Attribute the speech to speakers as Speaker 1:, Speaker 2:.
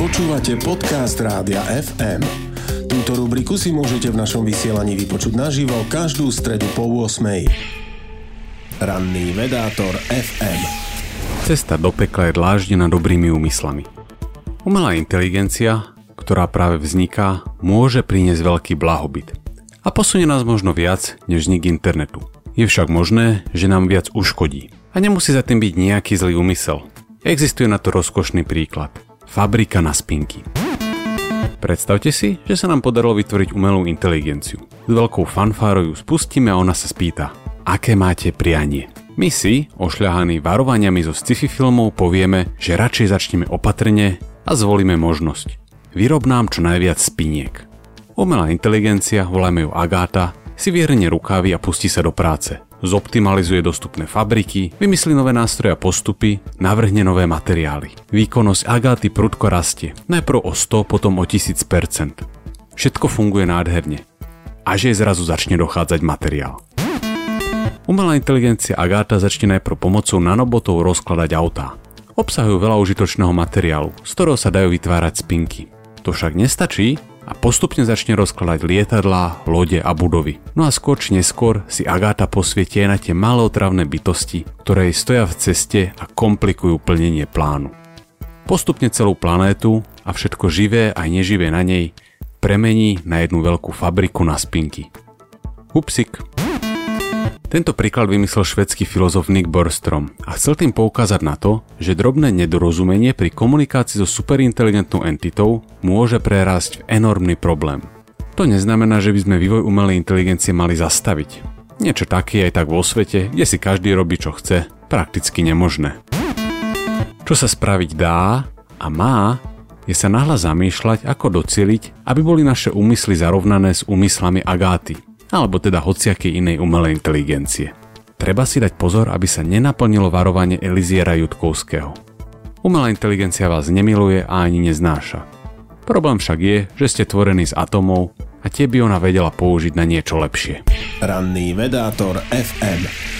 Speaker 1: Počúvate podcast Rádia FM. Túto rubriku si môžete v našom vysielaní vypočuť naživo každú stredu po 8. Ranný vedátor FM.
Speaker 2: Cesta do pekla je dláždená dobrými úmyslami. Umelá inteligencia, ktorá práve vzniká, môže priniesť veľký blahobyt. A posunie nás možno viac než vznik internetu. Je však možné, že nám viac uškodí. A nemusí za tým byť nejaký zlý úmysel. Existuje na to rozkošný príklad. Fabrika na spinky. Predstavte si, že sa nám podarilo vytvoriť umelú inteligenciu. S veľkou fanfárou ju spustíme a ona sa spýta, aké máte prianie. My si, ošľahaní varovaniami zo sci-fi filmov, povieme, že radšej začneme opatrne a zvolíme možnosť. Vyrob nám čo najviac spiniek. Umelá inteligencia, voláme ju Agáta, si vierne rukávy a pustí sa do práce zoptimalizuje dostupné fabriky, vymyslí nové nástroje a postupy, navrhne nové materiály. Výkonnosť Agáty prudko rastie, najprv o 100, potom o 1000%. Všetko funguje nádherne. Až jej zrazu začne dochádzať materiál. Umelá inteligencia Agáta začne najprv pomocou nanobotov rozkladať autá. Obsahujú veľa užitočného materiálu, z ktorého sa dajú vytvárať spinky. To však nestačí a postupne začne rozkladať lietadlá, lode a budovy. No a skôr či neskôr si Agáta posvietie na tie malé otravné bytosti, ktoré jej stoja v ceste a komplikujú plnenie plánu. Postupne celú planétu a všetko živé aj neživé na nej premení na jednu veľkú fabriku na spinky. Upsik. Tento príklad vymyslel švedský filozof Nick Borstrom a chcel tým poukázať na to, že drobné nedorozumenie pri komunikácii so superinteligentnou entitou môže prerásť v enormný problém. To neznamená, že by sme vývoj umelej inteligencie mali zastaviť. Niečo také aj tak vo svete, kde si každý robí čo chce, prakticky nemožné. Čo sa spraviť dá a má, je sa nahlas zamýšľať, ako docieliť, aby boli naše úmysly zarovnané s úmyslami Agáty – alebo teda hociakej inej umelej inteligencie. Treba si dať pozor, aby sa nenaplnilo varovanie Eliziera Jutkovského. Umelá inteligencia vás nemiluje a ani neznáša. Problém však je, že ste tvorení z atomov a tie by ona vedela použiť na niečo lepšie.
Speaker 1: Ranný vedátor FM